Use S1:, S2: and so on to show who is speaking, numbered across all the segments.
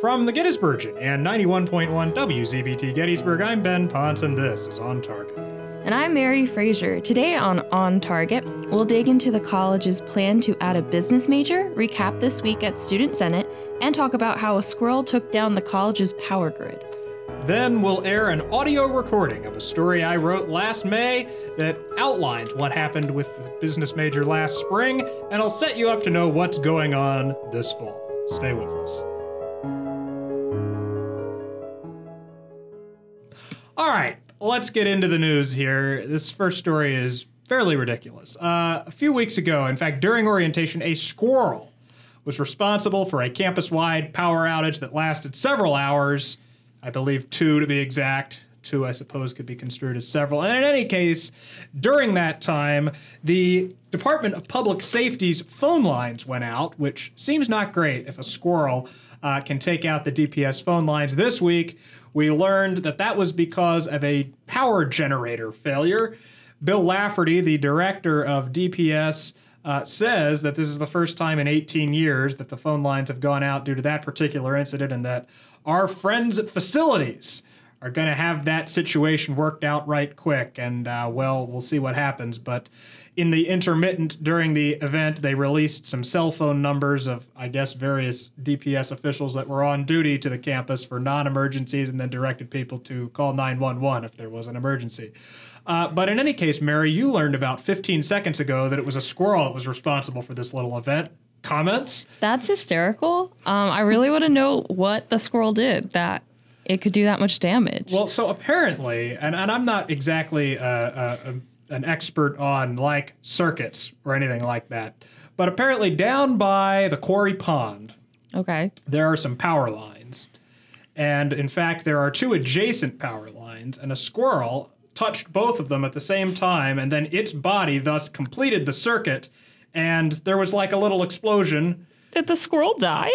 S1: From the Gettysburgian and 91.1 WZBT Gettysburg, I'm Ben Ponce, and this is On Target.
S2: And I'm Mary Frazier. Today on On Target, we'll dig into the college's plan to add a business major, recap this week at Student Senate, and talk about how a squirrel took down the college's power grid.
S1: Then we'll air an audio recording of a story I wrote last May that outlines what happened with the business major last spring, and I'll set you up to know what's going on this fall. Stay with us. All right, let's get into the news here. This first story is fairly ridiculous. Uh, a few weeks ago, in fact, during orientation, a squirrel was responsible for a campus wide power outage that lasted several hours. I believe two to be exact. Two, I suppose, could be construed as several. And in any case, during that time, the Department of Public Safety's phone lines went out, which seems not great if a squirrel uh, can take out the DPS phone lines. This week, we learned that that was because of a power generator failure. Bill Lafferty, the director of DPS, uh, says that this is the first time in 18 years that the phone lines have gone out due to that particular incident and that our friends at facilities are going to have that situation worked out right quick. And, uh, well, we'll see what happens. But in the intermittent during the event, they released some cell phone numbers of, I guess, various DPS officials that were on duty to the campus for non emergencies and then directed people to call 911 if there was an emergency. Uh, but in any case, Mary, you learned about 15 seconds ago that it was a squirrel that was responsible for this little event. Comments?
S2: That's hysterical. Um, I really want to know what the squirrel did that it could do that much damage.
S1: Well, so apparently, and, and I'm not exactly uh, uh, an expert on like circuits or anything like that, but apparently down by the quarry pond,
S2: okay,
S1: there are some power lines. And in fact, there are two adjacent power lines, and a squirrel touched both of them at the same time, and then its body thus completed the circuit, and there was like a little explosion.
S2: Did the squirrel die?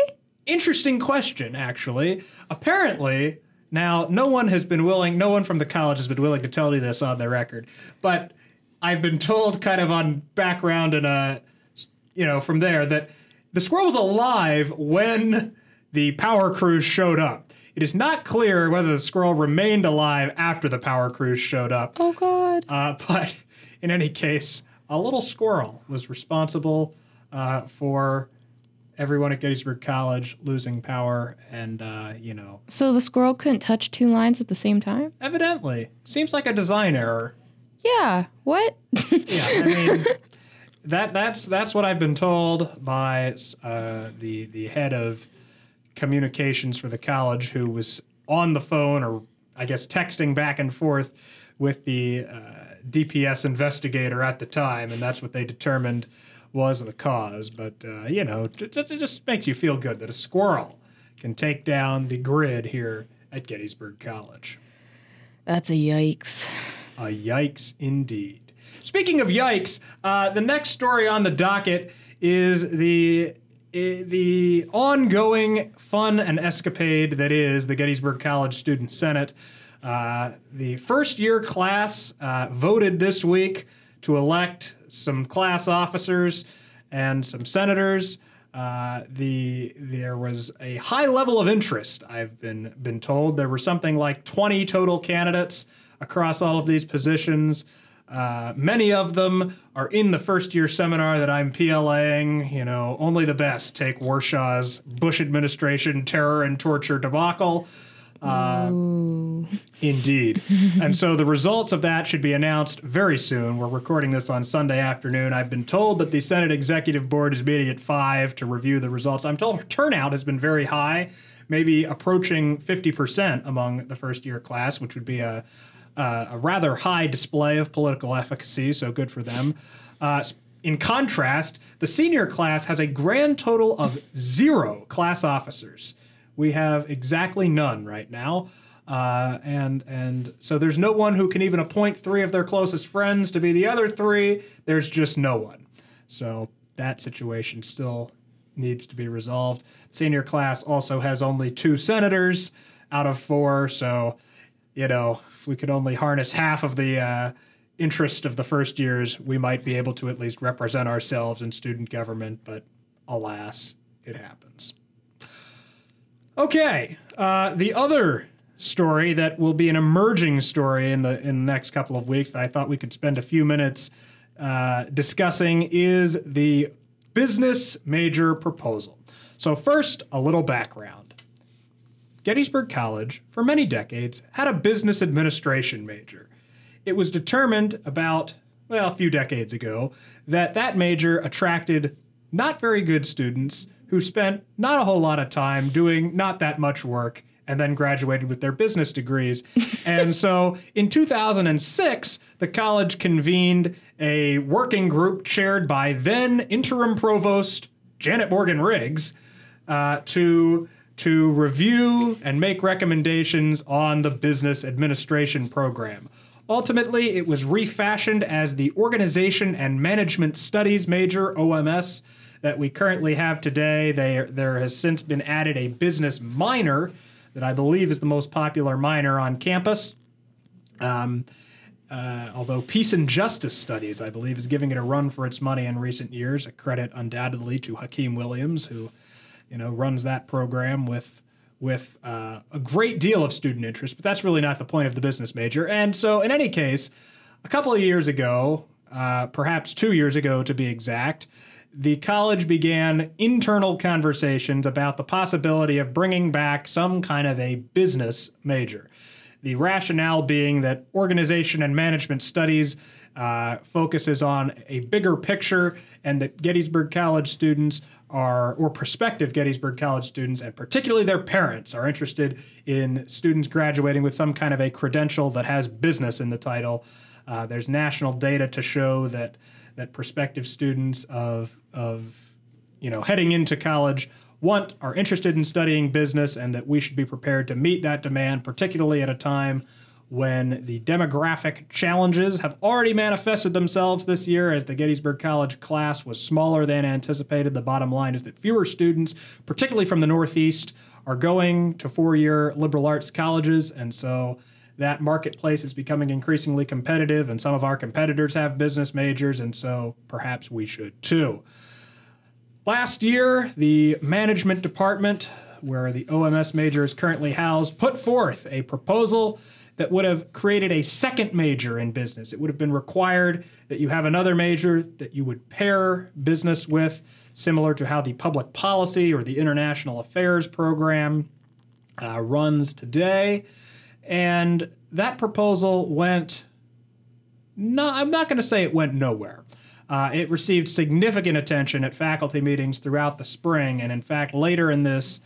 S1: Interesting question, actually. Apparently, now no one has been willing, no one from the college has been willing to tell me this on their record, but I've been told, kind of on background and uh, you know, from there that the squirrel was alive when the power crews showed up. It is not clear whether the squirrel remained alive after the power crews showed up.
S2: Oh God!
S1: Uh, but in any case, a little squirrel was responsible uh, for everyone at Gettysburg College losing power, and uh, you know.
S2: So the squirrel couldn't touch two lines at the same time.
S1: Evidently, seems like a design error.
S2: Yeah. What?
S1: yeah, I mean. that that's that's what I've been told by uh, the the head of communications for the college, who was on the phone or I guess texting back and forth with the uh, DPS investigator at the time, and that's what they determined was the cause. But uh, you know, it, it just makes you feel good that a squirrel can take down the grid here at Gettysburg College.
S2: That's a yikes.
S1: A yikes indeed. Speaking of yikes, uh, the next story on the docket is the the ongoing fun and escapade that is the Gettysburg College Student Senate. Uh, the first year class uh, voted this week to elect some class officers and some senators. Uh, the there was a high level of interest. I've been been told there were something like 20 total candidates across all of these positions. Uh, many of them are in the first year seminar that I'm PLAing. You know, only the best take Warshaw's Bush administration terror and torture debacle. Uh, indeed. and so the results of that should be announced very soon. We're recording this on Sunday afternoon. I've been told that the Senate Executive Board is meeting at 5 to review the results. I'm told turnout has been very high, maybe approaching 50% among the first year class, which would be a, uh, a rather high display of political efficacy, so good for them. Uh, in contrast, the senior class has a grand total of zero class officers. We have exactly none right now. Uh, and and so there's no one who can even appoint three of their closest friends to be the other three. There's just no one. So that situation still needs to be resolved. Senior class also has only two senators out of four. So, you know, we could only harness half of the uh, interest of the first years, we might be able to at least represent ourselves in student government. But alas, it happens. Okay, uh, the other story that will be an emerging story in the in the next couple of weeks that I thought we could spend a few minutes uh, discussing is the business major proposal. So first, a little background. Gettysburg College, for many decades, had a business administration major. It was determined about, well, a few decades ago, that that major attracted not very good students who spent not a whole lot of time doing not that much work and then graduated with their business degrees. and so in 2006, the college convened a working group chaired by then interim provost Janet Morgan Riggs uh, to to review and make recommendations on the business administration program. Ultimately, it was refashioned as the Organization and Management Studies major, OMS, that we currently have today. They, there has since been added a business minor that I believe is the most popular minor on campus. Um, uh, although Peace and Justice Studies, I believe, is giving it a run for its money in recent years. A credit undoubtedly to Hakim Williams, who you know, runs that program with with uh, a great deal of student interest, but that's really not the point of the business major. And so, in any case, a couple of years ago, uh, perhaps two years ago to be exact, the college began internal conversations about the possibility of bringing back some kind of a business major. The rationale being that organization and management studies uh, focuses on a bigger picture, and that Gettysburg College students are, or prospective Gettysburg College students, and particularly their parents, are interested in students graduating with some kind of a credential that has business in the title. Uh, there's national data to show that that prospective students of of you know heading into college want are interested in studying business, and that we should be prepared to meet that demand, particularly at a time when the demographic challenges have already manifested themselves this year as the Gettysburg College class was smaller than anticipated. The bottom line is that fewer students, particularly from the Northeast, are going to four year liberal arts colleges. And so that marketplace is becoming increasingly competitive, and some of our competitors have business majors, and so perhaps we should too. Last year, the management department, where the OMS major is currently housed, put forth a proposal that would have created a second major in business. It would have been required that you have another major that you would pair business with, similar to how the public policy or the international affairs program uh, runs today. And that proposal went, no, I'm not going to say it went nowhere. Uh, it received significant attention at faculty meetings throughout the spring. And in fact, later in this,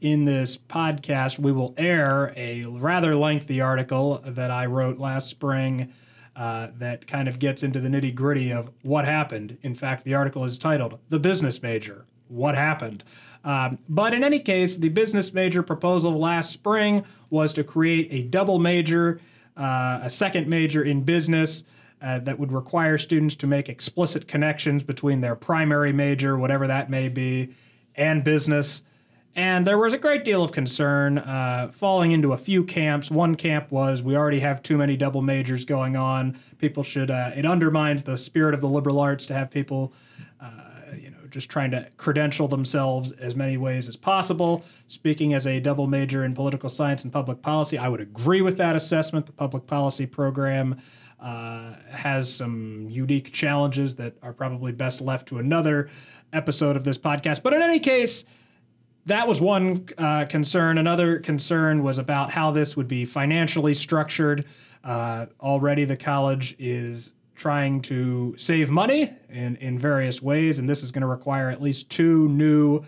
S1: in this podcast, we will air a rather lengthy article that I wrote last spring uh, that kind of gets into the nitty gritty of what happened. In fact, the article is titled The Business Major What Happened? Um, but in any case, the business major proposal last spring was to create a double major, uh, a second major in business. Uh, that would require students to make explicit connections between their primary major, whatever that may be, and business. And there was a great deal of concern uh, falling into a few camps. One camp was we already have too many double majors going on. People should, uh, it undermines the spirit of the liberal arts to have people, uh, you know, just trying to credential themselves as many ways as possible. Speaking as a double major in political science and public policy, I would agree with that assessment. The public policy program uh, has some unique challenges that are probably best left to another episode of this podcast. But in any case, that was one uh, concern. Another concern was about how this would be financially structured. Uh, already, the college is trying to save money in, in various ways, and this is going to require at least two new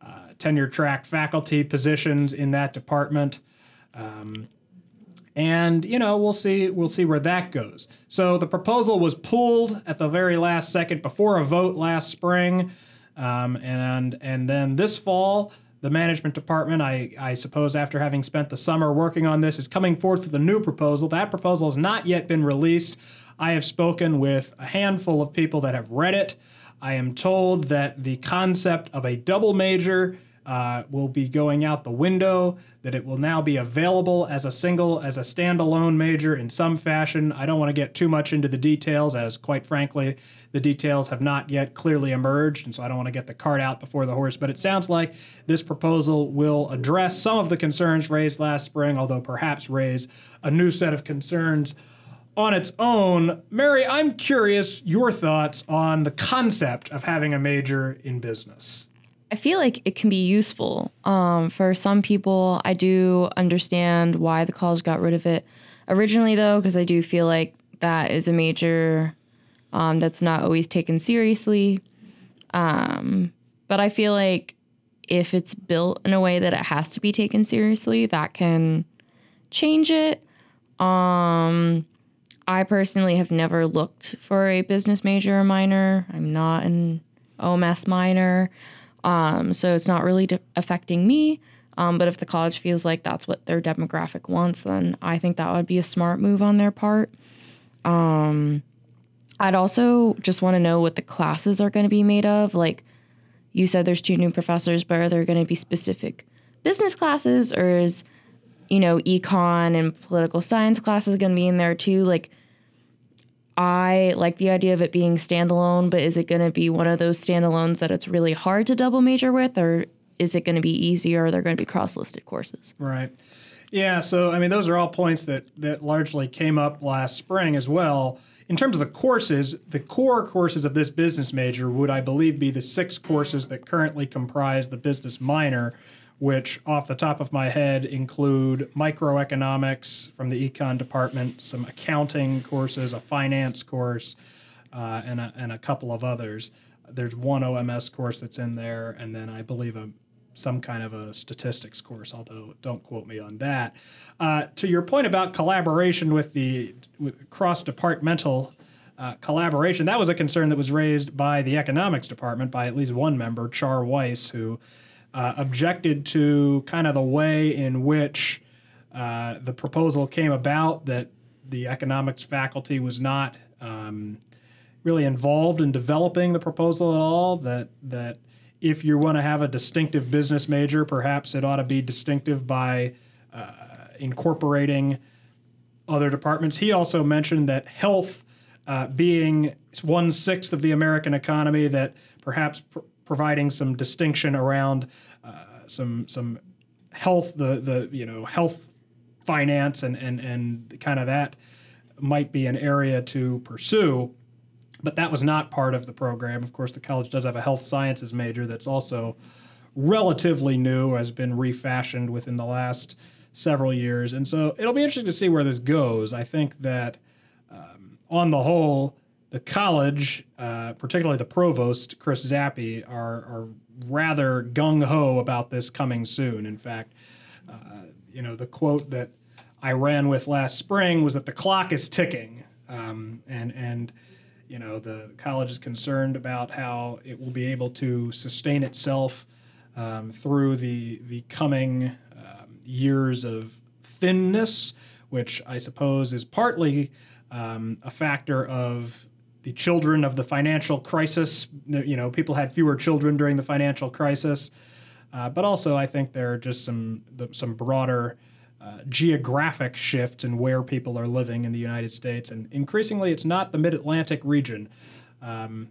S1: uh, tenure track faculty positions in that department. Um, and you know we'll see we'll see where that goes. So the proposal was pulled at the very last second before a vote last spring. Um, and and then this fall, the management department, I, I suppose, after having spent the summer working on this, is coming forth with a new proposal. That proposal has not yet been released. I have spoken with a handful of people that have read it. I am told that the concept of a double major uh, will be going out the window, that it will now be available as a single, as a standalone major in some fashion. I don't want to get too much into the details, as quite frankly, the details have not yet clearly emerged, and so I don't want to get the cart out before the horse. But it sounds like this proposal will address some of the concerns raised last spring, although perhaps raise a new set of concerns on its own. Mary, I'm curious your thoughts on the concept of having a major in business.
S2: I feel like it can be useful. Um, for some people, I do understand why the college got rid of it originally, though, because I do feel like that is a major um, that's not always taken seriously. Um, but I feel like if it's built in a way that it has to be taken seriously, that can change it. Um, I personally have never looked for a business major or minor. I'm not an OMS minor. Um, so it's not really de- affecting me. Um, but if the college feels like that's what their demographic wants, then I think that would be a smart move on their part. Um, I'd also just want to know what the classes are going to be made of. Like you said, there's two new professors, but are there going to be specific business classes, or is you know econ and political science classes going to be in there too? Like I like the idea of it being standalone, but is it going to be one of those standalones that it's really hard to double major with, or is it going to be easier? Or they're going to be cross-listed courses.
S1: Right. Yeah. So I mean, those are all points that that largely came up last spring as well. In terms of the courses, the core courses of this business major would, I believe, be the six courses that currently comprise the business minor, which, off the top of my head, include microeconomics from the econ department, some accounting courses, a finance course, uh, and, a, and a couple of others. There's one OMS course that's in there, and then I believe a, some kind of a statistics course, although don't quote me on that. Uh, to your point about collaboration with the with cross departmental uh, collaboration, that was a concern that was raised by the economics department by at least one member, Char Weiss, who uh, objected to kind of the way in which uh, the proposal came about, that the economics faculty was not um, really involved in developing the proposal at all, that, that if you want to have a distinctive business major, perhaps it ought to be distinctive by uh, incorporating other departments. He also mentioned that health uh, being one sixth of the American economy, that perhaps pr- providing some distinction around uh, some some health the the you know health finance and and and kind of that might be an area to pursue but that was not part of the program. Of course the college does have a health sciences major that's also relatively new has been refashioned within the last several years and so it'll be interesting to see where this goes. I think that um, on the whole the college, uh, particularly the provost, Chris Zappe, are, are rather gung ho about this coming soon. In fact, uh, you know, the quote that I ran with last spring was that the clock is ticking, um, and and you know the college is concerned about how it will be able to sustain itself um, through the the coming um, years of thinness, which I suppose is partly um, a factor of the children of the financial crisis. You know, people had fewer children during the financial crisis, uh, but also I think there are just some the, some broader uh, geographic shifts in where people are living in the United States, and increasingly it's not the Mid-Atlantic region. Um,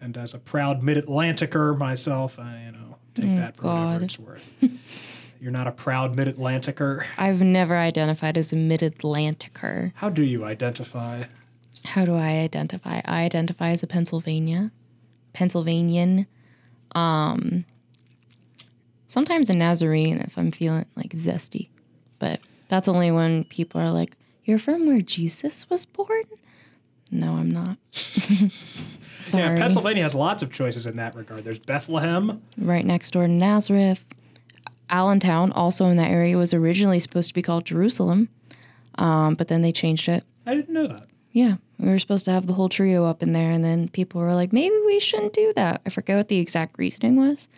S1: and as a proud Mid-Atlanticer myself, I you know take
S2: Mm,
S1: that for
S2: God.
S1: whatever it's worth. You're not a proud Mid-Atlanticer.
S2: I've never identified as a mid-Atlanticer.
S1: How do you identify?
S2: How do I identify? I identify as a Pennsylvania, Pennsylvanian. Um, sometimes a Nazarene if I'm feeling like zesty, but that's only when people are like, "You're from where Jesus was born." No, I'm not. Sorry.
S1: Yeah, Pennsylvania has lots of choices in that regard. There's Bethlehem.
S2: right next door to Nazareth. Allentown, also in that area, was originally supposed to be called Jerusalem, um, but then they changed it.
S1: I didn't know that.
S2: Yeah, we were supposed to have the whole trio up in there, and then people were like, maybe we shouldn't do that. I forget what the exact reasoning was,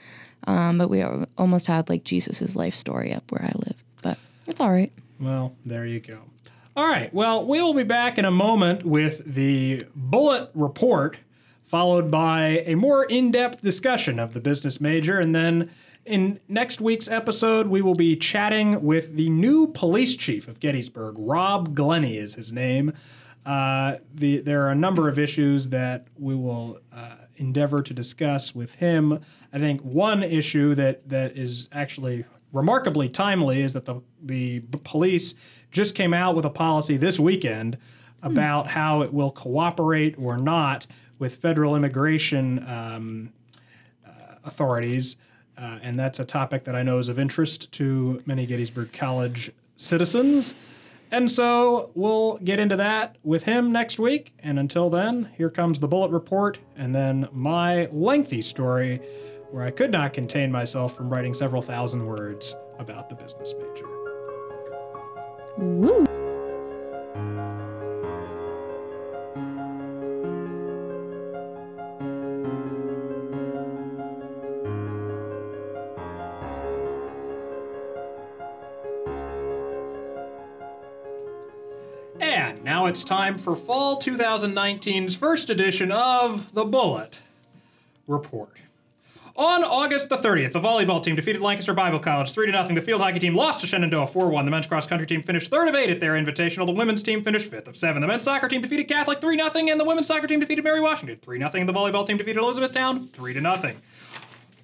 S2: um, but we almost had like Jesus's life story up where I live. But it's all right.
S1: Well, there you go. All right. Well, we will be back in a moment with the bullet report, followed by a more in depth discussion of the business major, and then in next week's episode, we will be chatting with the new police chief of Gettysburg. Rob Glenny is his name. Uh, the, there are a number of issues that we will uh, endeavor to discuss with him. I think one issue that, that is actually remarkably timely is that the, the police just came out with a policy this weekend about how it will cooperate or not with federal immigration um, uh, authorities. Uh, and that's a topic that I know is of interest to many Gettysburg College citizens. And so we'll get into that with him next week. And until then, here comes the bullet report and then my lengthy story where I could not contain myself from writing several thousand words about the business major.
S2: Woo!
S1: It's time for fall 2019's first edition of The Bullet Report. On August the 30th, the volleyball team defeated Lancaster Bible College 3 0. The field hockey team lost to Shenandoah 4 1. The men's cross country team finished third of eight at their invitational. The women's team finished fifth of seven. The men's soccer team defeated Catholic 3 0. And the women's soccer team defeated Mary Washington 3 0. And the volleyball team defeated Elizabethtown 3 0.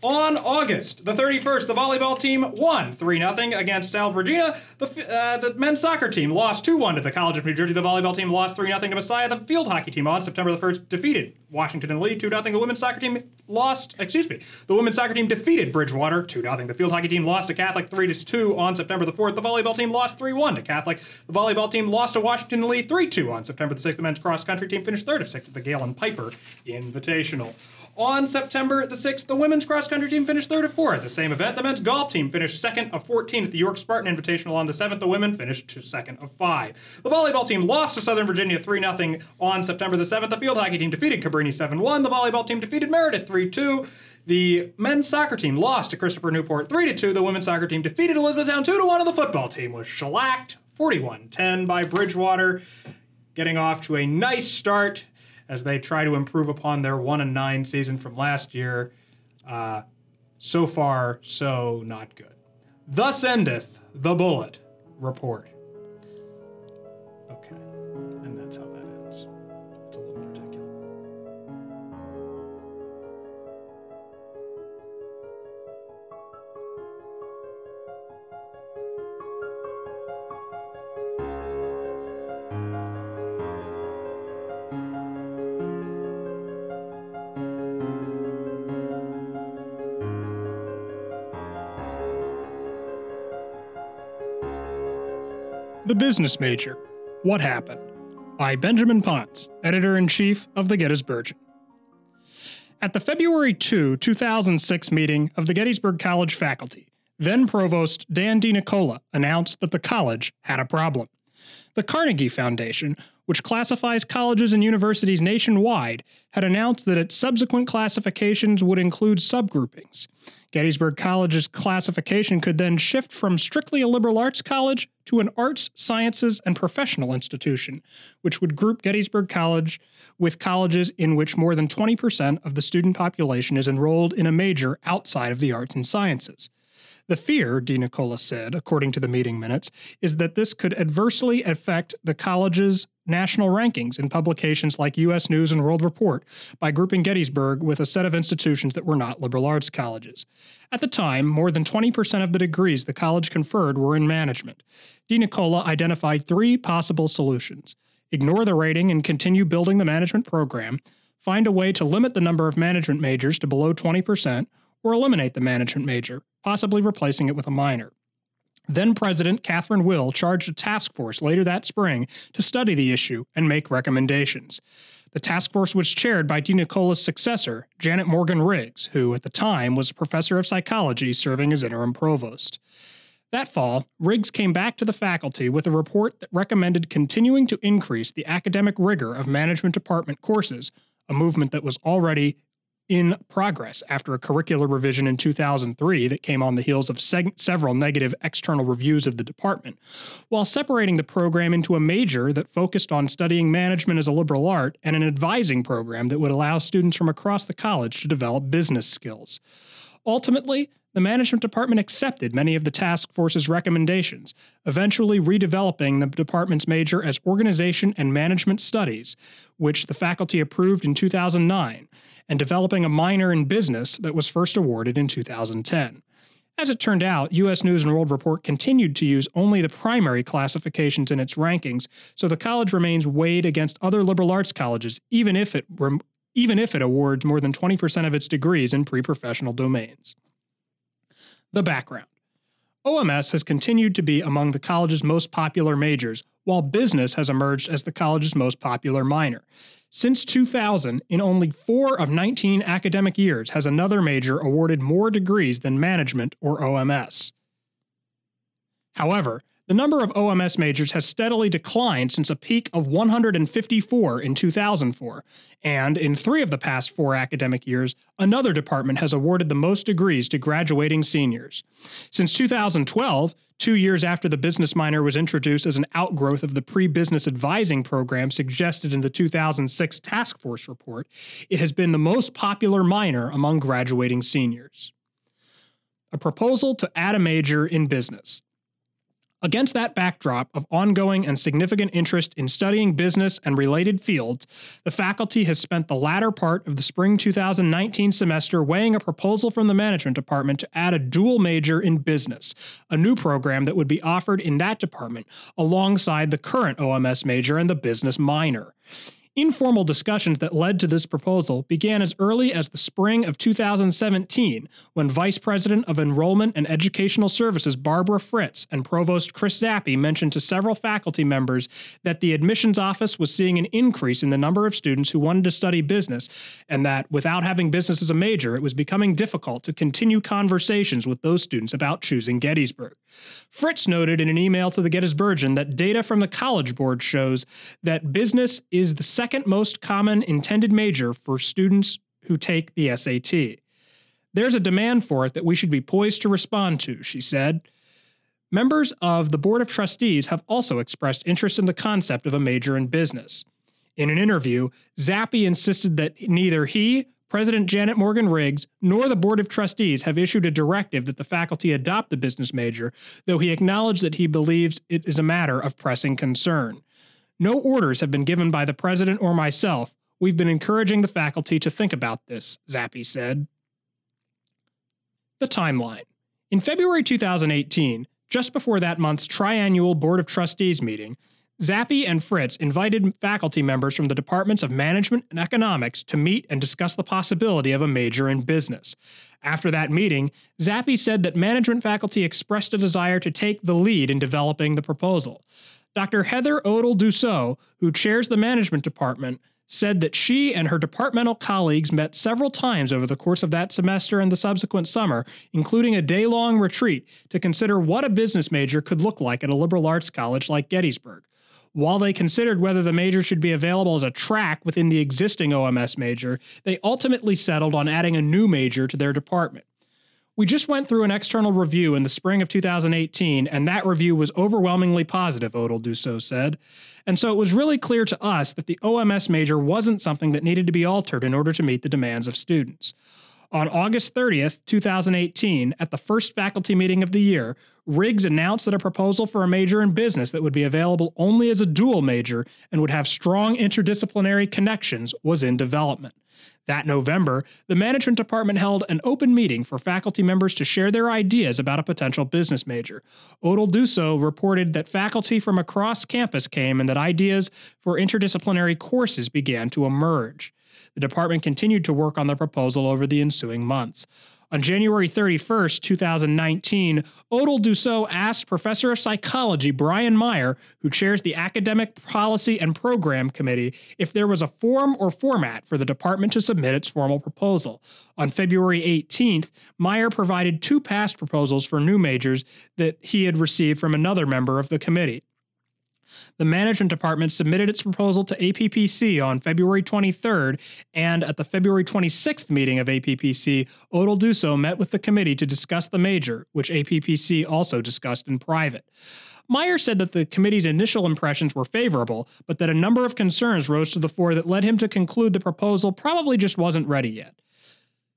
S1: On August the 31st, the volleyball team won 3 0 against South Virginia. The, uh, the men's soccer team lost 2 1 to the College of New Jersey. The volleyball team lost 3 0 to Messiah. The field hockey team on September the 1st defeated Washington and Lee 2 0. The women's soccer team lost, excuse me, the women's soccer team defeated Bridgewater 2 0. The field hockey team lost to Catholic 3 2 on September the 4th. The volleyball team lost 3 1 to Catholic. The volleyball team lost to Washington and Lee 3 2 on September the 6th. The men's cross country team finished third of six at the Galen Piper Invitational. On September the 6th, the women's cross country team finished third of four at the same event. The men's golf team finished second of 14 at the York Spartan Invitational on the 7th. The women finished to second of five. The volleyball team lost to Southern Virginia 3 0 on September the 7th. The field hockey team defeated Cabrini 7 1. The volleyball team defeated Meredith 3 2. The men's soccer team lost to Christopher Newport 3 2. The women's soccer team defeated Elizabethtown 2 1. And the football team was shellacked 41 10 by Bridgewater, getting off to a nice start as they try to improve upon their 1 and 9 season from last year. Uh, so far, so not good. Thus endeth the bullet report.
S3: The Business Major What Happened? by Benjamin Ponce, editor in chief of the Gettysburgian. At the February 2, 2006 meeting of the Gettysburg College faculty, then Provost Dan DeNicola announced that the college had a problem. The Carnegie Foundation, which classifies colleges and universities nationwide, had announced that its subsequent classifications would include subgroupings. Gettysburg College's classification could then shift from strictly a liberal arts college to an arts, sciences, and professional institution, which would group Gettysburg College with colleges in which more than 20% of the student population is enrolled in a major outside of the arts and sciences. The fear, DeNicola said, according to the meeting minutes, is that this could adversely affect the college's national rankings in publications like U.S. News and World Report by grouping Gettysburg with a set of institutions that were not liberal arts colleges. At the time, more than 20% of the degrees the college conferred were in management. DeNicola identified three possible solutions ignore the rating and continue building the management program, find a way to limit the number of management majors to below 20%, or eliminate the management major, possibly replacing it with a minor. Then President Katherine Will charged a task force later that spring to study the issue and make recommendations. The task force was chaired by DeNicola's successor, Janet Morgan Riggs, who at the time was a professor of psychology serving as interim provost. That fall, Riggs came back to the faculty with a report that recommended continuing to increase the academic rigor of management department courses, a movement that was already in progress after a curricular revision in 2003 that came on the heels of seg- several negative external reviews of the department, while separating the program into a major that focused on studying management as a liberal art and an advising program that would allow students from across the college to develop business skills. Ultimately,
S1: the management department accepted many of the task force's recommendations, eventually redeveloping the department's major as Organization and Management Studies, which the faculty approved in 2009, and developing a minor in business that was first awarded in 2010. As it turned out, US News and World Report continued to use only the primary classifications in its rankings, so the college remains weighed against other liberal arts colleges, even if it even if it awards more than 20% of its degrees in pre-professional domains. The background. OMS has continued to be among the college's most popular majors, while business has emerged as the college's most popular minor. Since 2000, in only four of 19 academic years, has another major awarded more degrees than management or OMS. However, the number of OMS majors has steadily declined since a peak of 154 in 2004, and in three of the past four academic years, another department has awarded the most degrees to graduating seniors. Since 2012, two years after the business minor was introduced as an outgrowth of the pre business advising program suggested in the 2006 task force report, it has been the most popular minor among graduating seniors. A proposal to add a major in business. Against that backdrop of ongoing and significant interest in studying business and related fields, the faculty has spent the latter part of the spring 2019 semester weighing a proposal from the management department to add a dual major in business, a new program that would be offered in that department alongside the current OMS major and the business minor. Informal discussions that led to this proposal began as early as the spring of 2017 when Vice President of Enrollment and Educational Services Barbara Fritze and Provost Chris Zappe mentioned to several faculty members that the admissions office was seeing an increase in the number of students who wanted to study business and that without having business as a major, it was becoming difficult to continue conversations with those students about choosing Gettysburg. Fritze noted in an email to the Gettysburgian that data from the College Board shows that business is the second most common intended major for students who take the SAT. There's a demand for it that we should be poised to respond to, she said. Members of the Board of Trustees have also expressed interest in the concept of a major in business. In an interview, Zappe insisted that neither he, President Janet Morgan Riggs, nor the Board of Trustees have issued a directive that the faculty adopt the business major, though he acknowledged that he believes it is a matter of pressing concern. No orders have been given by the president or myself. We've been encouraging the faculty to think about this, Zappe said. The timeline. In February 2018, just before that month's triannual Board of Trustees meeting, Zappe and Fritze invited faculty members from the departments of management and economics to meet and discuss the possibility of a major in business. After that meeting, Zappe said that management faculty expressed a desire to take the lead in developing the proposal. Dr. Heather Odell Dussault, who chairs the management department, said that she and her departmental colleagues met several times over the course of that semester and the subsequent summer, including a day long retreat to consider what a business major could look like at a liberal arts college like Gettysburg. While they considered whether the major should be available as a track within the existing OMS major, they ultimately settled on adding a new major to their department. We just went through an external review in the spring of 2018, and that review was overwhelmingly positive, Odell Dussault said. And so it was really clear to us that the OMS major wasn't something that needed to be altered in order to meet the demands of students. On August 30th, 2018, at the first faculty meeting of the year, Riggs announced that a proposal for a major in business that would be available only as a dual major and would have strong interdisciplinary connections was in development. That November, the management department held an open meeting for faculty members to share their ideas about a potential business major. Odell Dussault reported that faculty from across campus came and that ideas for interdisciplinary courses began to emerge. The department continued to work on the proposal over the ensuing months. On January 31st, 2019, Odell Dussault asked Professor of Psychology Brian Meier, who chairs the Academic Policy and Program Committee, if there was a form or format for the department to submit its formal proposal. On February 18th, Meier provided two past proposals for new majors that he had received from another member of the committee. The management department submitted its proposal to APPC on February 23rd, and at the February 26th meeting of APPC, Odell Dussault met with the committee to discuss the major, which APPC also discussed in private. Meier said that the committee's initial impressions were favorable, but that a number of concerns rose to the fore that led him to conclude the proposal probably just wasn't ready yet.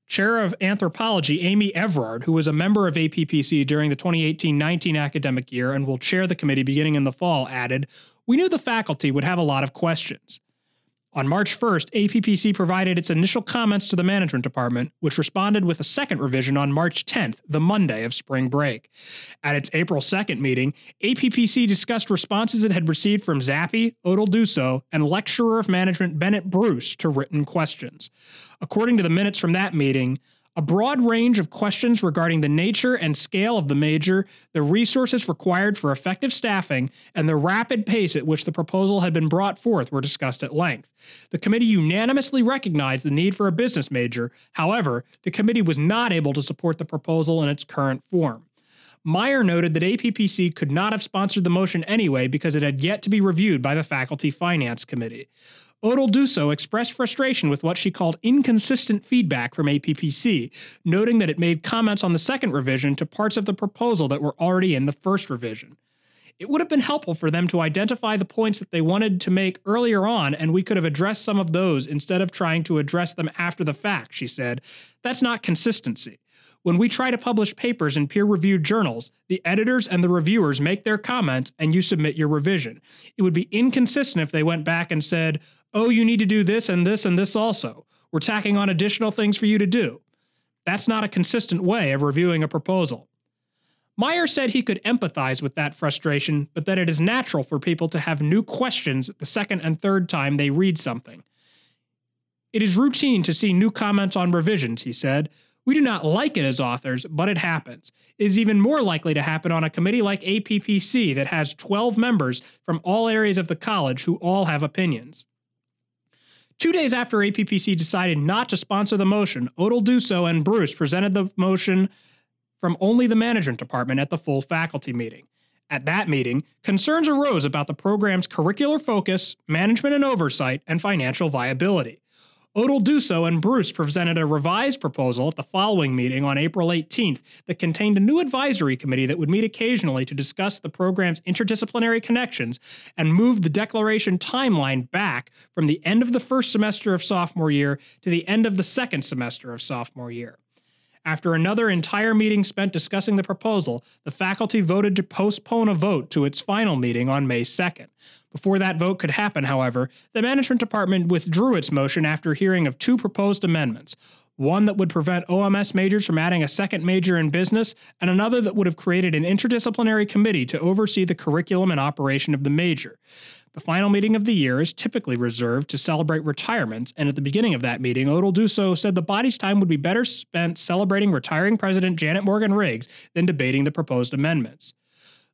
S1: Chair of Anthropology Amy Evrard, who was a member of APPC during the 2018 19 academic year and will chair the committee beginning in the fall, added, We knew the faculty would have a lot of questions. On March 1st, APPC provided its initial comments to the management department, which responded with a second revision on March 10th, the Monday of spring break. At its April 2nd meeting, APPC discussed responses it had received from Zappe, Odell Dussault, and lecturer of management Bennett Bruce to written questions. According to the minutes from that meeting, a broad range of questions regarding the nature and scale of the major, the resources required for effective staffing, and the rapid pace at which the proposal had been brought forth were discussed at length. The committee unanimously recognized the need for a business major. However, the committee was not able to support the proposal in its current form. Meier noted that APPC could not have sponsored the motion anyway because it had yet to be reviewed by the Faculty Finance Committee. Odell Dussault expressed frustration with what she called inconsistent feedback from APPC, noting that it made comments on the second revision to parts of the proposal that were already in the first revision. It would have been helpful for them to identify the points that they wanted to make earlier on, and we could have addressed some of those instead of trying to address them after the fact, she said. That's not consistency. When we try to publish papers in peer reviewed journals, the editors and the reviewers make their comments and you submit your revision. It would be inconsistent if they went back and said, oh, you need to do this and this and this also. We're tacking on additional things for you to do. That's not a consistent way of reviewing a proposal. Meier said he could empathize with that frustration, but that it is natural for people to have new questions the second and third time they read something. It is routine to see new comments on revisions, he said. We do not like it as authors, but it happens. It is even more likely to happen on a committee like APPC that has 12 members from all areas of the college who all have opinions. Two days after APPC decided not to sponsor the motion, Odell Dussault and Bruce presented the motion from only the management department at the full faculty meeting. At that meeting, concerns arose about the program's curricular focus, management and oversight, and financial viability. Odell Dussault and Bruce presented a revised proposal at the following meeting on April 18th that contained a new advisory committee that would meet occasionally to discuss the program's interdisciplinary connections and move the declaration timeline back from the end of the first semester of sophomore year to the end of the second semester of sophomore year. After another entire meeting spent discussing the proposal, the faculty voted to postpone a vote to its final meeting on May 2nd. Before that vote could happen, however, the management department withdrew its motion after hearing of two proposed amendments one that would prevent OMS majors from adding a second major in business, and another that would have created an interdisciplinary committee to oversee the curriculum and operation of the major. The final meeting of the year is typically reserved to celebrate retirements, and at the beginning of that meeting, Odell Dussault said the body's time would be better spent celebrating retiring President Janet Morgan Riggs than debating the proposed amendments.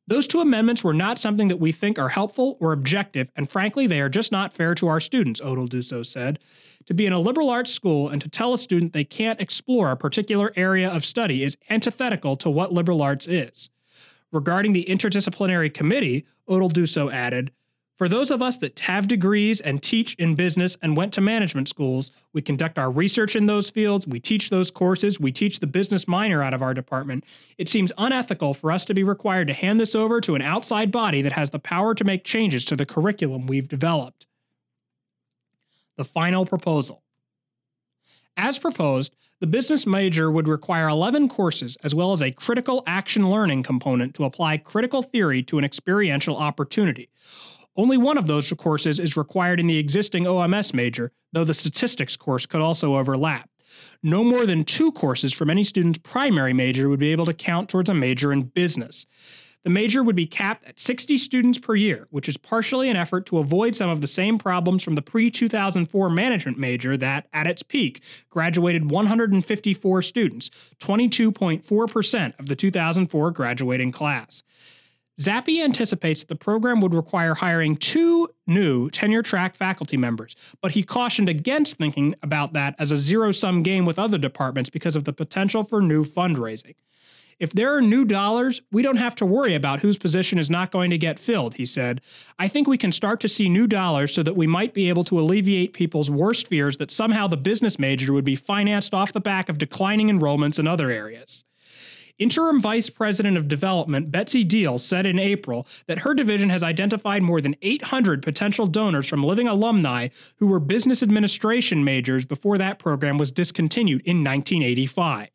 S1: Those two amendments were not something that we think are helpful or objective, and frankly, they are just not fair to our students, Odell Dussault said. To be in a liberal arts school and to tell a student they can't explore a particular area of study is antithetical to what liberal arts is. Regarding the interdisciplinary committee, Odell Dussault added, for those of us that have degrees and teach in business and went to management schools, we conduct our research in those fields, we teach those courses, we teach the business minor out of our department. It seems unethical for us to be required to hand this over to an outside body that has the power to make changes to the curriculum we've developed. The final proposal. As proposed, the business major would require 11 courses as well as a critical action learning component to apply critical theory to an experiential opportunity. Only one of those courses is required in the existing OMS major, though the statistics course could also overlap. No more than two courses from any student's primary major would be able to count towards a major in business. The major would be capped at 60 students per year, which is partially an effort to avoid some of the same problems from the pre 2004 management major that, at its peak, graduated 154 students, 22.4% of the 2004 graduating class. Zappe anticipates the program would require hiring two new tenure track faculty members, but he cautioned against thinking about that as a zero sum game with other departments because of the potential for new fundraising. If there are new dollars, we don't have to worry about whose position is not going to get filled, he said. I think we can start to see new dollars so that we might be able to alleviate people's worst fears that somehow the business major would be financed off the back of declining enrollments in other areas. Interim Vice President of Development Betsy Deal said in April that her division has identified more than 800 potential donors from living alumni who were business administration majors before that program was discontinued in 1985.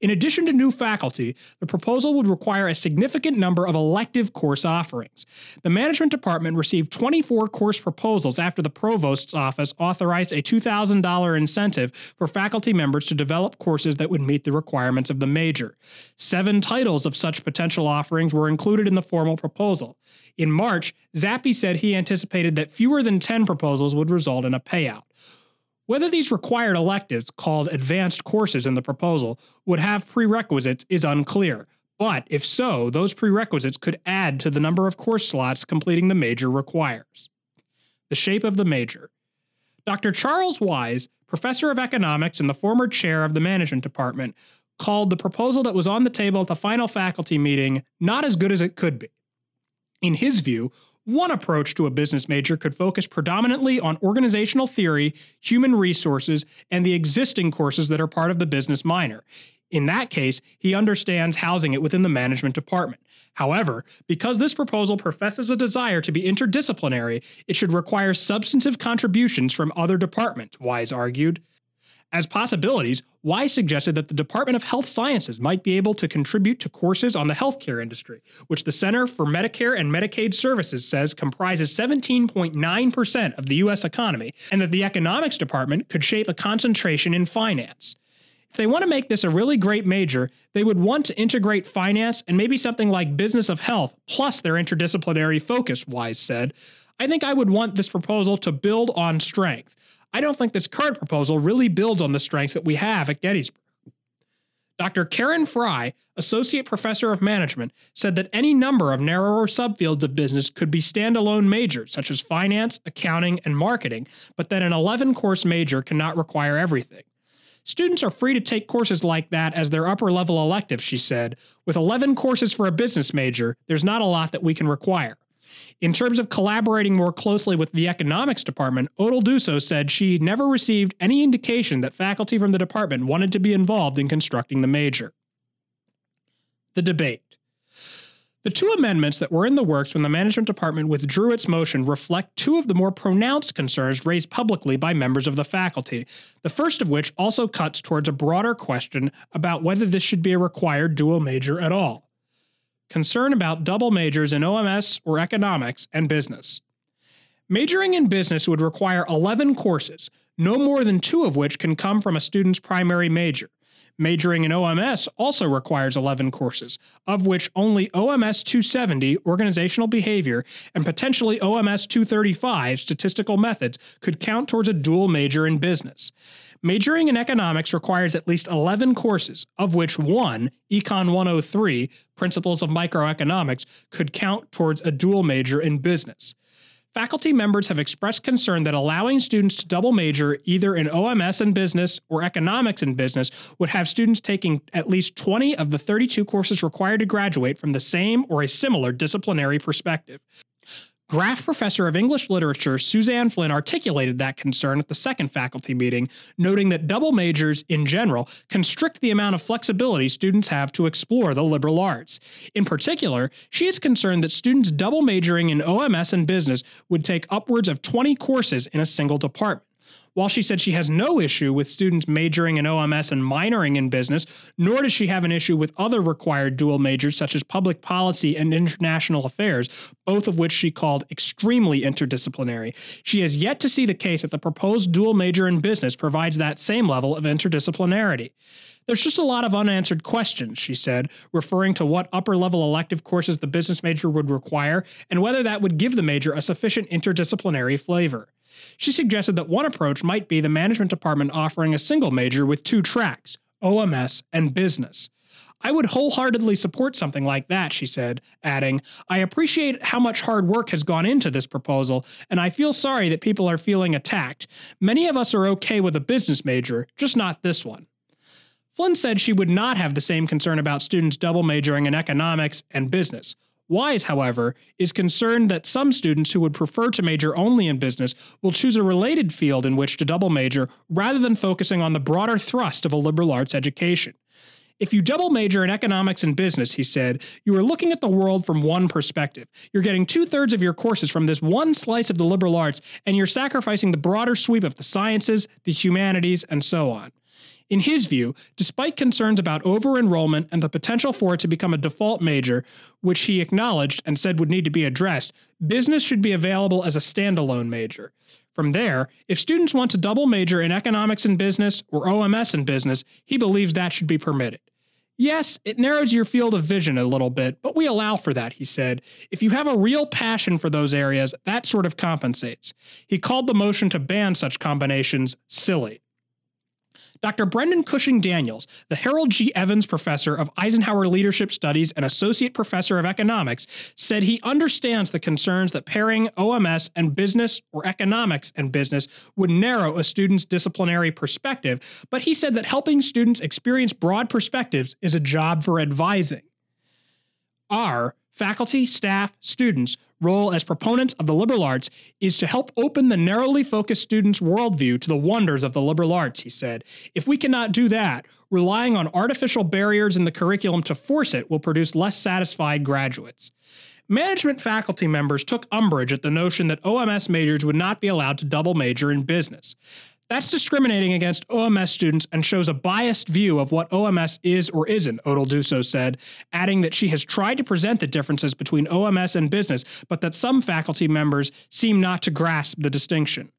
S1: In addition to new faculty, the proposal would require a significant number of elective course offerings. The management department received 24 course proposals after the provost's office authorized a $2,000 incentive for faculty members to develop courses that would meet the requirements of the major. Seven titles of such potential offerings were included in the formal proposal. In March, Zappe said he anticipated that fewer than 10 proposals would result in a payout. Whether these required electives, called advanced courses in the proposal, would have prerequisites is unclear. But if so, those prerequisites could add to the number of course slots completing the major requires. The shape of the major. Dr. Charles Weise, professor of economics and the former chair of the management department, called the proposal that was on the table at the final faculty meeting not as good as it could be. In his view, one approach to a business major could focus predominantly on organizational theory, human resources, and the existing courses that are part of the business minor. In that case, he understands housing it within the management department. However, because this proposal professes a desire to be interdisciplinary, it should require substantive contributions from other departments, Weise argued. As possibilities, Weise suggested that the Department of Health Sciences might be able to contribute to courses on the healthcare industry, which the Center for Medicare and Medicaid Services says comprises 17.9% of the U.S. economy, and that the Economics Department could shape a concentration in finance. If they want to make this a really great major, they would want to integrate finance and maybe something like business of health plus their interdisciplinary focus, Weise said. I think I would want this proposal to build on strength. I don't think this current proposal really builds on the strengths that we have at Gettysburg. Dr. Karen Fry, Associate Professor of Management, said that any number of narrower subfields of business could be standalone majors, such as finance, accounting, and marketing, but that an 11 course major cannot require everything. Students are free to take courses like that as their upper level elective, she said. With 11 courses for a business major, there's not a lot that we can require. In terms of collaborating more closely with the economics department, Odell Dussault said she never received any indication that faculty from the department wanted to be involved in constructing the major. The debate. The two amendments that were in the works when the management department withdrew its motion reflect two of the more pronounced concerns raised publicly by members of the faculty, the first of which also cuts towards a broader question about whether this should be a required dual major at all concern about double majors in OMS or economics and business. Majoring in business would require 11 courses, no more than two of which can come from a student's primary major. Majoring in OMS also requires 11 courses, of which only OMS 270, Organizational Behavior, and potentially OMS 235, Statistical Methods, could count towards a dual major in business. Majoring in economics requires at least 11 courses, of which one, Econ 103, Principles of Microeconomics, could count towards a dual major in business. Faculty members have expressed concern that allowing students to double major either in OMS and business or economics and business would have students taking at least 20 of the 32 courses required to graduate from the same or a similar disciplinary perspective. Graff Professor of English Literature Suzanne Flynn articulated that concern at the second faculty meeting, noting that double majors, in general, constrict the amount of flexibility students have to explore the liberal arts. In particular, she is concerned that students double majoring in OMS and business would take upwards of 20 courses in a single department. While she said she has no issue with students majoring in OMS and minoring in business, nor does she have an issue with other required dual majors such as public policy and international affairs, both of which she called extremely interdisciplinary. She has yet to see the case that the proposed dual major in business provides that same level of interdisciplinarity. There's just a lot of unanswered questions, she said, referring to what upper level elective courses the business major would require and whether that would give the major a sufficient interdisciplinary flavor. She suggested that one approach might be the management department offering a single major with two tracks OMS and business. I would wholeheartedly support something like that, she said, adding, I appreciate how much hard work has gone into this proposal, and I feel sorry that people are feeling attacked. Many of us are okay with a business major, just not this one. Flynn said she would not have the same concern about students double majoring in economics and business. Weise, however, is concerned that some students who would prefer to major only in business will choose a related field in which to double major rather than focusing on the broader thrust of a liberal arts education. If you double major in economics and business, he said, you are looking at the world from one perspective. You're getting two thirds of your courses from this one slice of the liberal arts, and you're sacrificing the broader sweep of the sciences, the humanities, and so on. In his view, despite concerns about over enrollment and the potential for it to become a default major, which he acknowledged and said would need to be addressed, business should be available as a standalone major. From there, if students want to double major in economics and business or OMS and business, he believes that should be permitted. Yes, it narrows your field of vision a little bit, but we allow for that, he said. If you have a real passion for those areas, that sort of compensates. He called the motion to ban such combinations silly. Dr. Brendan Cushing Daniels, the Harold G. Evans Professor of Eisenhower Leadership Studies and Associate Professor of Economics, said he understands the concerns that pairing OMS and business or economics and business would narrow a student's disciplinary perspective, but he said that helping students experience broad perspectives is a job for advising. Our faculty, staff, students role as proponents of the liberal arts is to help open the narrowly focused student's worldview to the wonders of the liberal arts, he said. If we cannot do that, relying on artificial barriers in the curriculum to force it will produce less satisfied graduates. Management faculty members took umbrage at the notion that OMS majors would not be allowed to double major in business. That's discriminating against OMS students and shows a biased view of what OMS is or isn't, Odell Dussault said, adding that she has tried to present the differences between OMS and business, but that some faculty members seem not to grasp the distinction.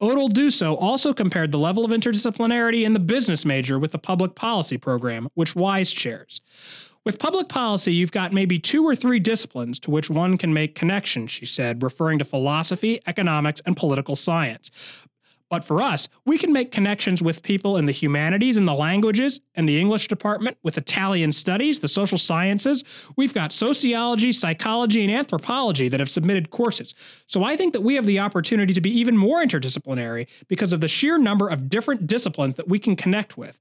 S1: Odell Dussault also compared the level of interdisciplinarity in the business major with the public policy program, which WISE chairs. With public policy, you've got maybe two or three disciplines to which one can make connections, she said, referring to philosophy, economics, and political science. But for us, we can make connections with people in the humanities and the languages and the English department, with Italian studies, the social sciences. We've got sociology, psychology, and anthropology that have submitted courses. So I think that we have the opportunity to be even more interdisciplinary because of the sheer number of different disciplines that we can connect with.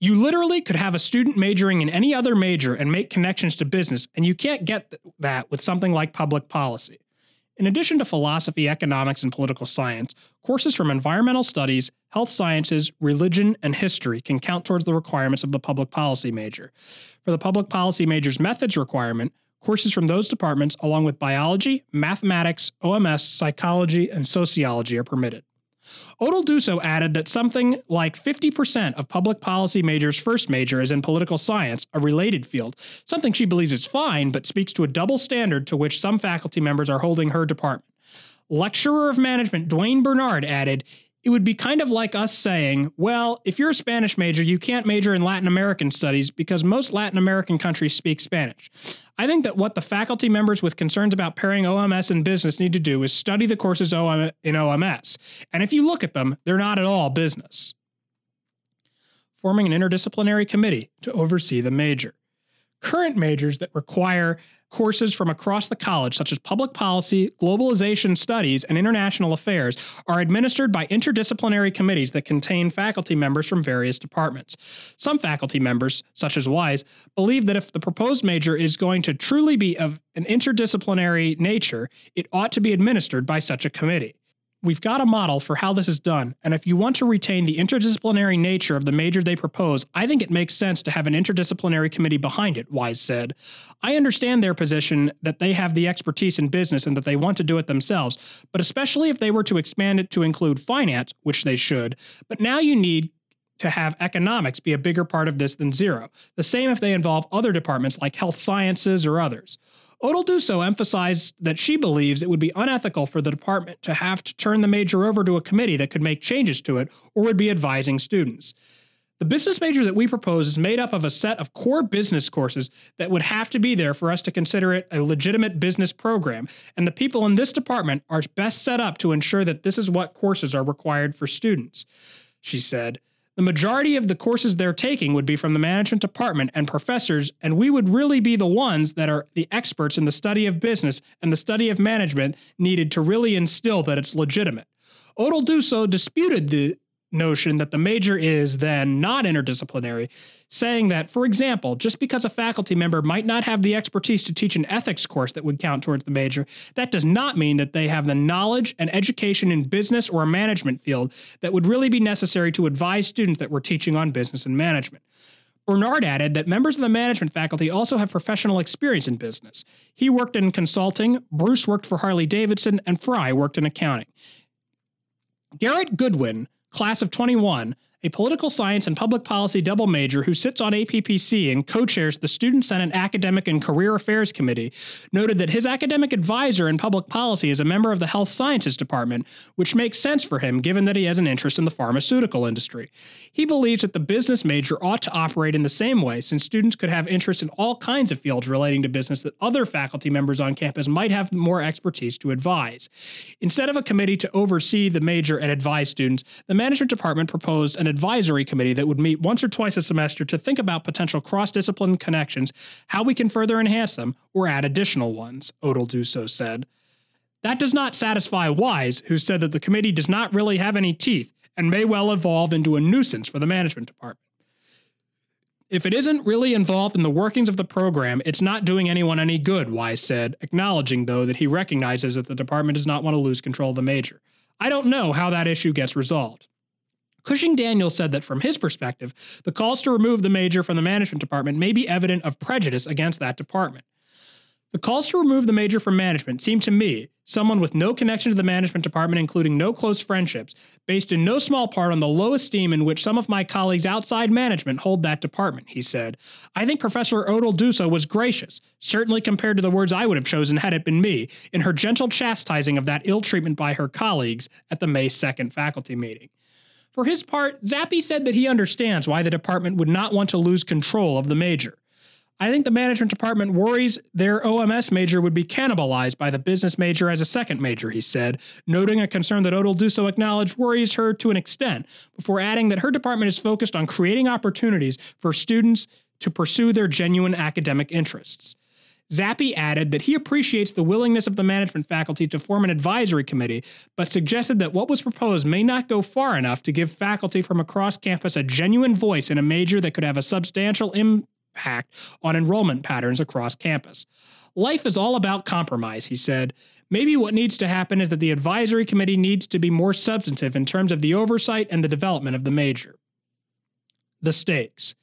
S1: You literally could have a student majoring in any other major and make connections to business, and you can't get that with something like public policy. In addition to philosophy, economics, and political science, courses from environmental studies, health sciences, religion, and history can count towards the requirements of the public policy major. For the public policy major's methods requirement, courses from those departments, along with biology, mathematics, OMS, psychology, and sociology, are permitted. Odell Dussault added that something like 50% of public policy majors' first major is in political science, a related field, something she believes is fine but speaks to a double standard to which some faculty members are holding her department. Lecturer of Management Dwayne Bernard added, it would be kind of like us saying, well, if you're a Spanish major, you can't major in Latin American studies because most Latin American countries speak Spanish. I think that what the faculty members with concerns about pairing OMS and business need to do is study the courses in OMS. And if you look at them, they're not at all business. Forming an interdisciplinary committee to oversee the major. Current majors that require courses from across the college, such as public policy, globalization studies, and international affairs, are administered by interdisciplinary committees that contain faculty members from various departments. Some faculty members, such as WISE, believe that if the proposed major is going to truly be of an interdisciplinary nature, it ought to be administered by such a committee. We've got a model for how this is done, and if you want to retain the interdisciplinary nature of the major they propose, I think it makes sense to have an interdisciplinary committee behind it, Weise said. I understand their position that they have the expertise in business and that they want to do it themselves, but especially if they were to expand it to include finance, which they should, but now you need to have economics be a bigger part of this than zero. The same if they involve other departments like health sciences or others. Odell Dussault emphasized that she believes it would be unethical for the department to have to turn the major over to a committee that could make changes to it or would be advising students. The business major that we propose is made up of a set of core business courses that would have to be there for us to consider it a legitimate business program, and the people in this department are best set up to ensure that this is what courses are required for students. She said, the majority of the courses they're taking would be from the management department and professors, and we would really be the ones that are the experts in the study of business and the study of management needed to really instill that it's legitimate. Odell Dussault disputed the notion that the major is then not interdisciplinary, saying that, for example, just because a faculty member might not have the expertise to teach an ethics course that would count towards the major, that does not mean that they have the knowledge and education in business or a management field that would really be necessary to advise students that we're teaching on business and management. Bernard added that members of the management faculty also have professional experience in business. He worked in consulting, Bruce worked for Harley Davidson, and Fry worked in accounting. Garrett Goodwin, class of 21, a political science and public policy double major who sits on APPC and co chairs the Student Senate Academic and Career Affairs Committee, noted that his academic advisor in public policy is a member of the Health Sciences Department, which makes sense for him given that he has an interest in the pharmaceutical industry. He believes that the business major ought to operate in the same way since students could have interest in all kinds of fields relating to business that other faculty members on campus might have more expertise to advise. Instead of a committee to oversee the major and advise students, the management department proposed an advisory committee that would meet once or twice a semester to think about potential cross discipline connections, how we can further enhance them, or add additional ones, Odell Dussault said. That does not satisfy Weise, who said that the committee does not really have any teeth and may well evolve into a nuisance for the management department. If it isn't really involved in the workings of the program, it's not doing anyone any good, Weise said, acknowledging, though, that he recognizes that the department does not want to lose control of the major. I don't know how that issue gets resolved. Cushing Daniels said that from his perspective, the calls to remove the major from the management department may be evident of prejudice against that department. The calls to remove the major from management seem to me, someone with no connection to the management department, including no close friendships, based in no small part on the low esteem in which some of my colleagues outside management hold that department, he said. I think Professor Odell Dussault was gracious, certainly compared to the words I would have chosen had it been me, in her gentle chastising of that ill treatment by her colleagues at the May 2nd faculty meeting. For his part, Zappe said that he understands why the department would not want to lose control of the major. I think the management department worries their OMS major would be cannibalized by the business major as a second major, he said, noting a concern that Odell Dussault acknowledged worries her to an extent, before adding that her department is focused on creating opportunities for students to pursue their genuine academic interests. Zappe added that he appreciates the willingness of the management faculty to form an advisory committee, but suggested that what was proposed may not go far enough to give faculty from across campus a genuine voice in a major that could have a substantial impact on enrollment patterns across campus. Life is all about compromise, he said. Maybe what needs to happen is that the advisory committee needs to be more substantive in terms of the oversight and the development of the major. The stakes.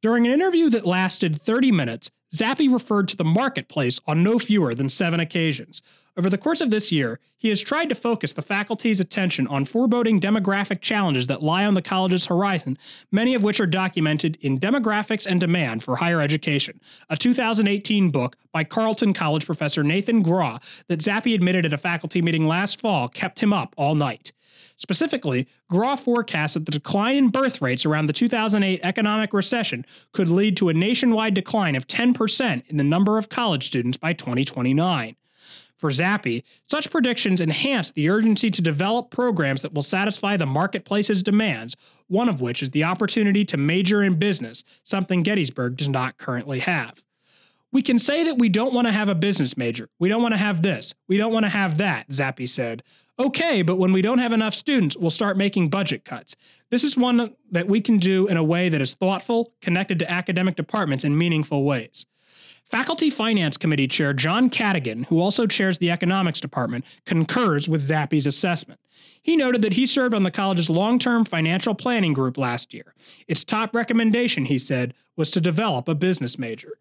S1: During an interview that lasted 30 minutes, Zappe referred to the marketplace on no fewer than seven occasions. Over the course of this year, he has tried to focus the faculty's attention on foreboding demographic challenges that lie on the college's horizon, many of which are documented in Demographics and Demand for Higher Education, a 2018 book by Carleton College professor Nathan Grawe that Zappe admitted at a faculty meeting last fall kept him up all night. Specifically, Grawe forecasts that the decline in birth rates around the 2008 economic recession could lead to a nationwide decline of 10% in the number of college students by 2029. For Zappe, such predictions enhance the urgency to develop programs that will satisfy the marketplace's demands, one of which is the opportunity to major in business, something Gettysburg does not currently have. We can say that we don't want to have a business major. We don't want to have this. We don't want to have that, Zappe said. Okay, but when we don't have enough students, we'll start making budget cuts. This is one that we can do in a way that is thoughtful, connected to academic departments in meaningful ways. Faculty Finance Committee Chair John Cadigan, who also chairs the Economics Department, concurs with Zappe's assessment. He noted that he served on the college's long term financial planning group last year. Its top recommendation, he said, was to develop a business major.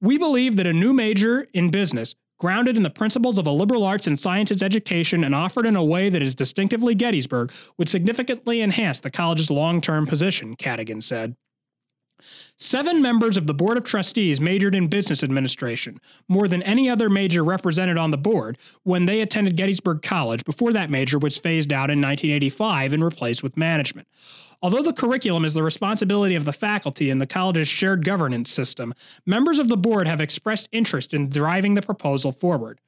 S1: We believe that a new major in business grounded in the principles of a liberal arts and sciences education and offered in a way that is distinctively Gettysburg, would significantly enhance the college's long term position, Cadigan said. Seven members of the Board of Trustees majored in business administration, more than any other major represented on the board, when they attended Gettysburg College before that major was phased out in 1985 and replaced with management. Although the curriculum is the responsibility of the faculty in the college's shared governance system, members of the board have expressed interest in driving the proposal forward.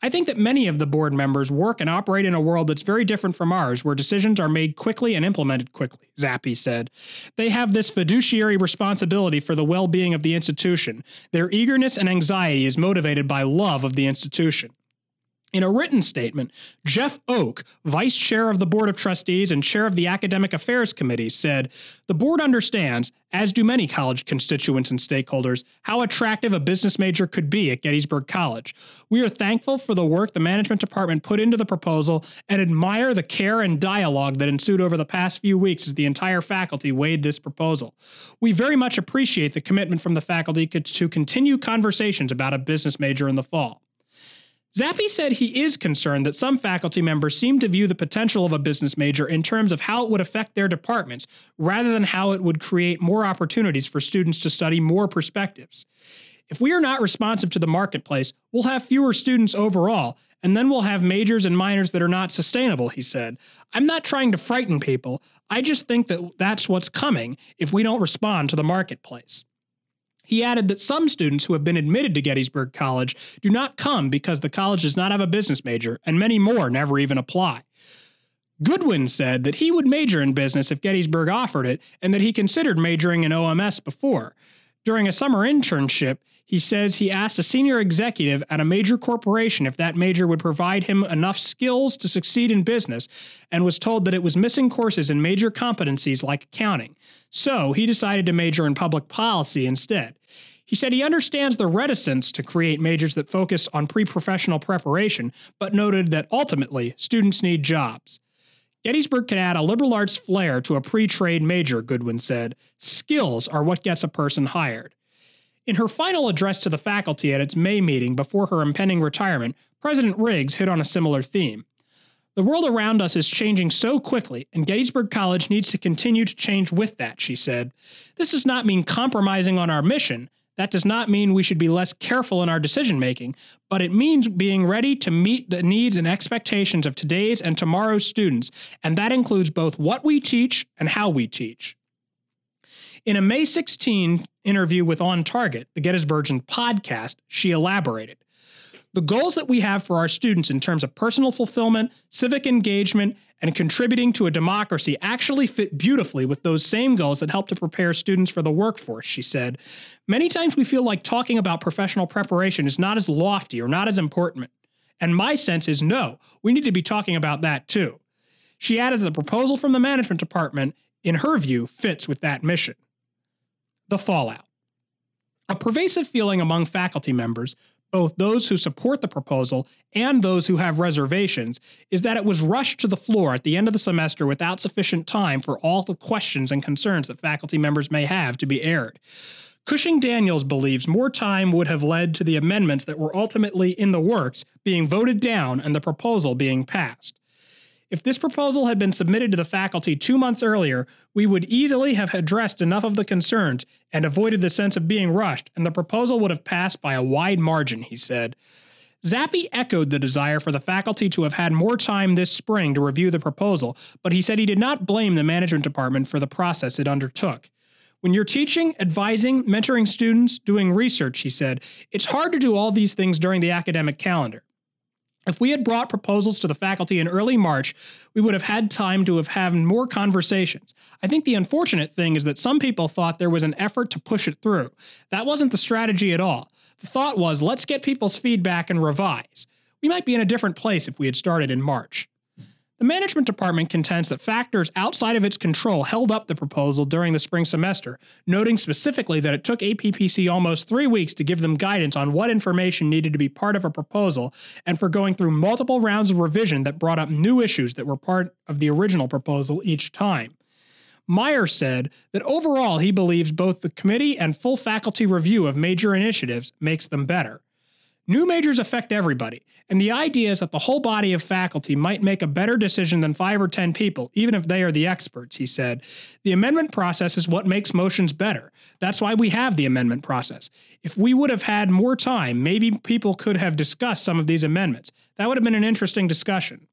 S1: I think that many of the board members work and operate in a world that's very different from ours, where decisions are made quickly and implemented quickly, Zappe said. They have this fiduciary responsibility for the well being of the institution. Their eagerness and anxiety is motivated by love of the institution. In a written statement, Jeff Oak, vice chair of the Board of Trustees and chair of the Academic Affairs Committee, said The board understands, as do many college constituents and stakeholders, how attractive a business major could be at Gettysburg College. We are thankful for the work the management department put into the proposal and admire the care and dialogue that ensued over the past few weeks as the entire faculty weighed this proposal. We very much appreciate the commitment from the faculty to continue conversations about a business major in the fall. Zappe said he is concerned that some faculty members seem to view the potential of a business major in terms of how it would affect their departments, rather than how it would create more opportunities for students to study more perspectives. If we are not responsive to the marketplace, we'll have fewer students overall, and then we'll have majors and minors that are not sustainable, he said. I'm not trying to frighten people. I just think that that's what's coming if we don't respond to the marketplace. He added that some students who have been admitted to Gettysburg College do not come because the college does not have a business major, and many more never even apply. Goodwin said that he would major in business if Gettysburg offered it, and that he considered majoring in OMS before. During a summer internship, he says he asked a senior executive at a major corporation if that major would provide him enough skills to succeed in business and was told that it was missing courses in major competencies like accounting. So he decided to major in public policy instead. He said he understands the reticence to create majors that focus on pre professional preparation, but noted that ultimately, students need jobs. Gettysburg can add a liberal arts flair to a pre trade major, Goodwin said. Skills are what gets a person hired. In her final address to the faculty at its May meeting before her impending retirement, President Riggs hit on a similar theme. The world around us is changing so quickly, and Gettysburg College needs to continue to change with that, she said. This does not mean compromising on our mission. That does not mean we should be less careful in our decision making, but it means being ready to meet the needs and expectations of today's and tomorrow's students, and that includes both what we teach and how we teach. In a May 16 interview with On Target, the Gettysburgian podcast, she elaborated. The goals that we have for our students in terms of personal fulfillment, civic engagement, and contributing to a democracy actually fit beautifully with those same goals that help to prepare students for the workforce, she said. Many times we feel like talking about professional preparation is not as lofty or not as important. And my sense is no, we need to be talking about that too. She added that the proposal from the management department, in her view, fits with that mission the fallout. A pervasive feeling among faculty members, both those who support the proposal and those who have reservations, is that it was rushed to the floor at the end of the semester without sufficient time for all the questions and concerns that faculty members may have to be aired. Cushing Daniels believes more time would have led to the amendments that were ultimately in the works being voted down and the proposal being passed. If this proposal had been submitted to the faculty two months earlier, we would easily have addressed enough of the concerns and avoided the sense of being rushed, and the proposal would have passed by a wide margin, he said. Zappe echoed the desire for the faculty to have had more time this spring to review the proposal, but he said he did not blame the management department for the process it undertook. When you're teaching, advising, mentoring students, doing research, he said, it's hard to do all these things during the academic calendar. If we had brought proposals to the faculty in early March, we would have had time to have had more conversations. I think the unfortunate thing is that some people thought there was an effort to push it through. That wasn't the strategy at all. The thought was let's get people's feedback and revise. We might be in a different place if we had started in March. The management department contends that factors outside of its control held up the proposal during the spring semester, noting specifically that it took APPC almost three weeks to give them guidance on what information needed to be part of a proposal and for going through multiple rounds of revision that brought up new issues that were part of the original proposal each time. Meier said that overall he believes both the committee and full faculty review of major initiatives makes them better. New majors affect everybody, and the idea is that the whole body of faculty might make a better decision than five or 10 people, even if they are the experts, he said. The amendment process is what makes motions better. That's why we have the amendment process. If we would have had more time, maybe people could have discussed some of these amendments. That would have been an interesting discussion.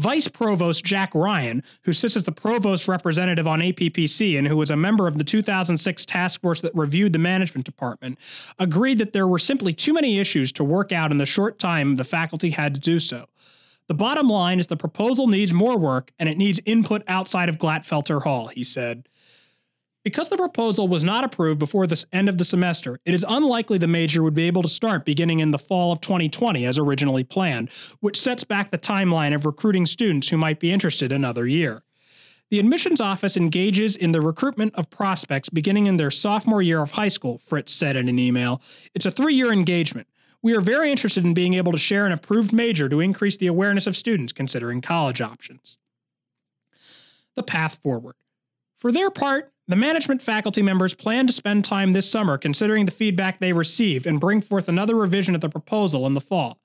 S1: Vice Provost Jack Ryan, who sits as the provost representative on APPC and who was a member of the 2006 task force that reviewed the management department, agreed that there were simply too many issues to work out in the short time the faculty had to do so. The bottom line is the proposal needs more work and it needs input outside of Glatfelter Hall, he said. Because the proposal was not approved before the end of the semester, it is unlikely the major would be able to start beginning in the fall of 2020 as originally planned, which sets back the timeline of recruiting students who might be interested another year. The admissions office engages in the recruitment of prospects beginning in their sophomore year of high school, Fritze said in an email. It's a three year engagement. We are very interested in being able to share an approved major to increase the awareness of students considering college options. The path forward. For their part, the management faculty members plan to spend time this summer considering the feedback they received and bring forth another revision of the proposal in the fall.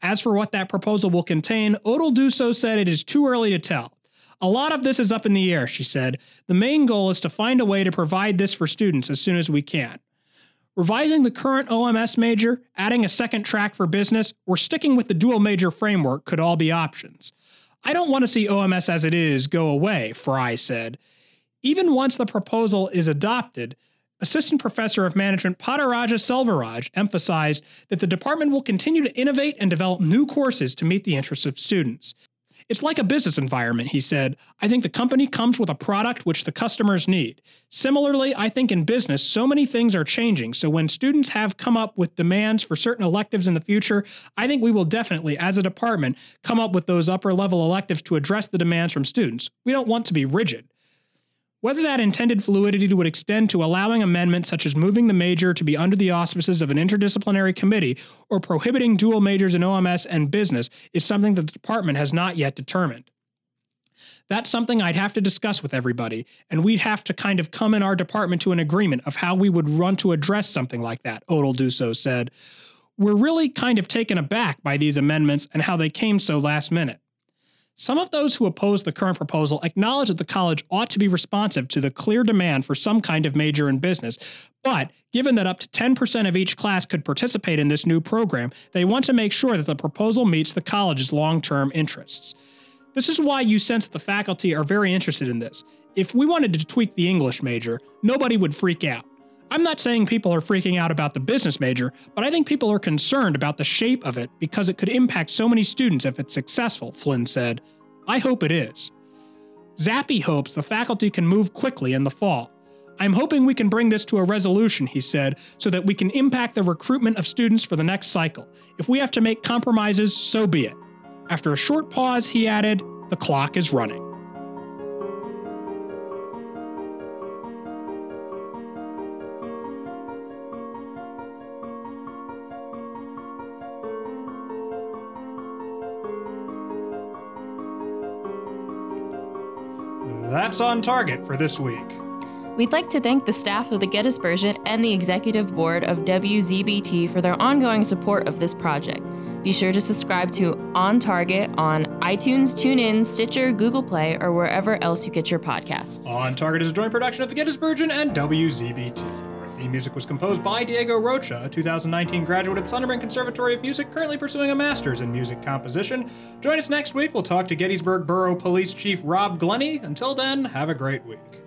S1: As for what that proposal will contain, Odell Dussault said it is too early to tell. A lot of this is up in the air, she said. The main goal is to find a way to provide this for students as soon as we can. Revising the current OMS major, adding a second track for business, or sticking with the dual major framework could all be options. I don't want to see OMS as it is go away, Fry said. Even once the proposal is adopted, Assistant Professor of Management Padaraja Selvaraj emphasized that the department will continue to innovate and develop new courses to meet the interests of students. It's like a business environment, he said. I think the company comes with a product which the customers need. Similarly, I think in business, so many things are changing. So when students have come up with demands for certain electives in the future, I think we will definitely, as a department, come up with those upper level electives to address the demands from students. We don't want to be rigid. Whether that intended fluidity would extend to allowing amendments such as moving the major to be under the auspices of an interdisciplinary committee or prohibiting dual majors in OMS and business is something that the department has not yet determined. That's something I'd have to discuss with everybody, and we'd have to kind of come in our department to an agreement of how we would run to address something like that, Odell Dussault said. We're really kind of taken aback by these amendments and how they came so last minute. Some of those who oppose the current proposal acknowledge that the college ought to be responsive to the clear demand for some kind of major in business, but given that up to 10% of each class could participate in this new program, they want to make sure that the proposal meets the college's long term interests. This is why you sense that the faculty are very interested in this. If we wanted to tweak the English major, nobody would freak out. I'm not saying people are freaking out about the business major, but I think people are concerned about the shape of it because it could impact so many students if it's successful, Flynn said. I hope it is. Zappe hopes the faculty can move quickly in the fall. I'm hoping we can bring this to a resolution, he said, so that we can impact the recruitment of students for the next cycle. If we have to make compromises, so be it. After a short pause, he added, The clock is running.
S4: That's on target for this week.
S2: We'd like to thank the staff of the Gettysburgian and the executive board of WZBT for their ongoing support of this project. Be sure to subscribe to On Target on iTunes, TuneIn, Stitcher, Google Play, or wherever else you get your podcasts.
S4: On Target is a joint production of the Gettysburgian and WZBT. Theme music was composed by Diego Rocha, a 2019 graduate of the Conservatory of Music, currently pursuing a master's in music composition. Join us next week. We'll talk to Gettysburg Borough Police Chief Rob Glenny. Until then, have a great week.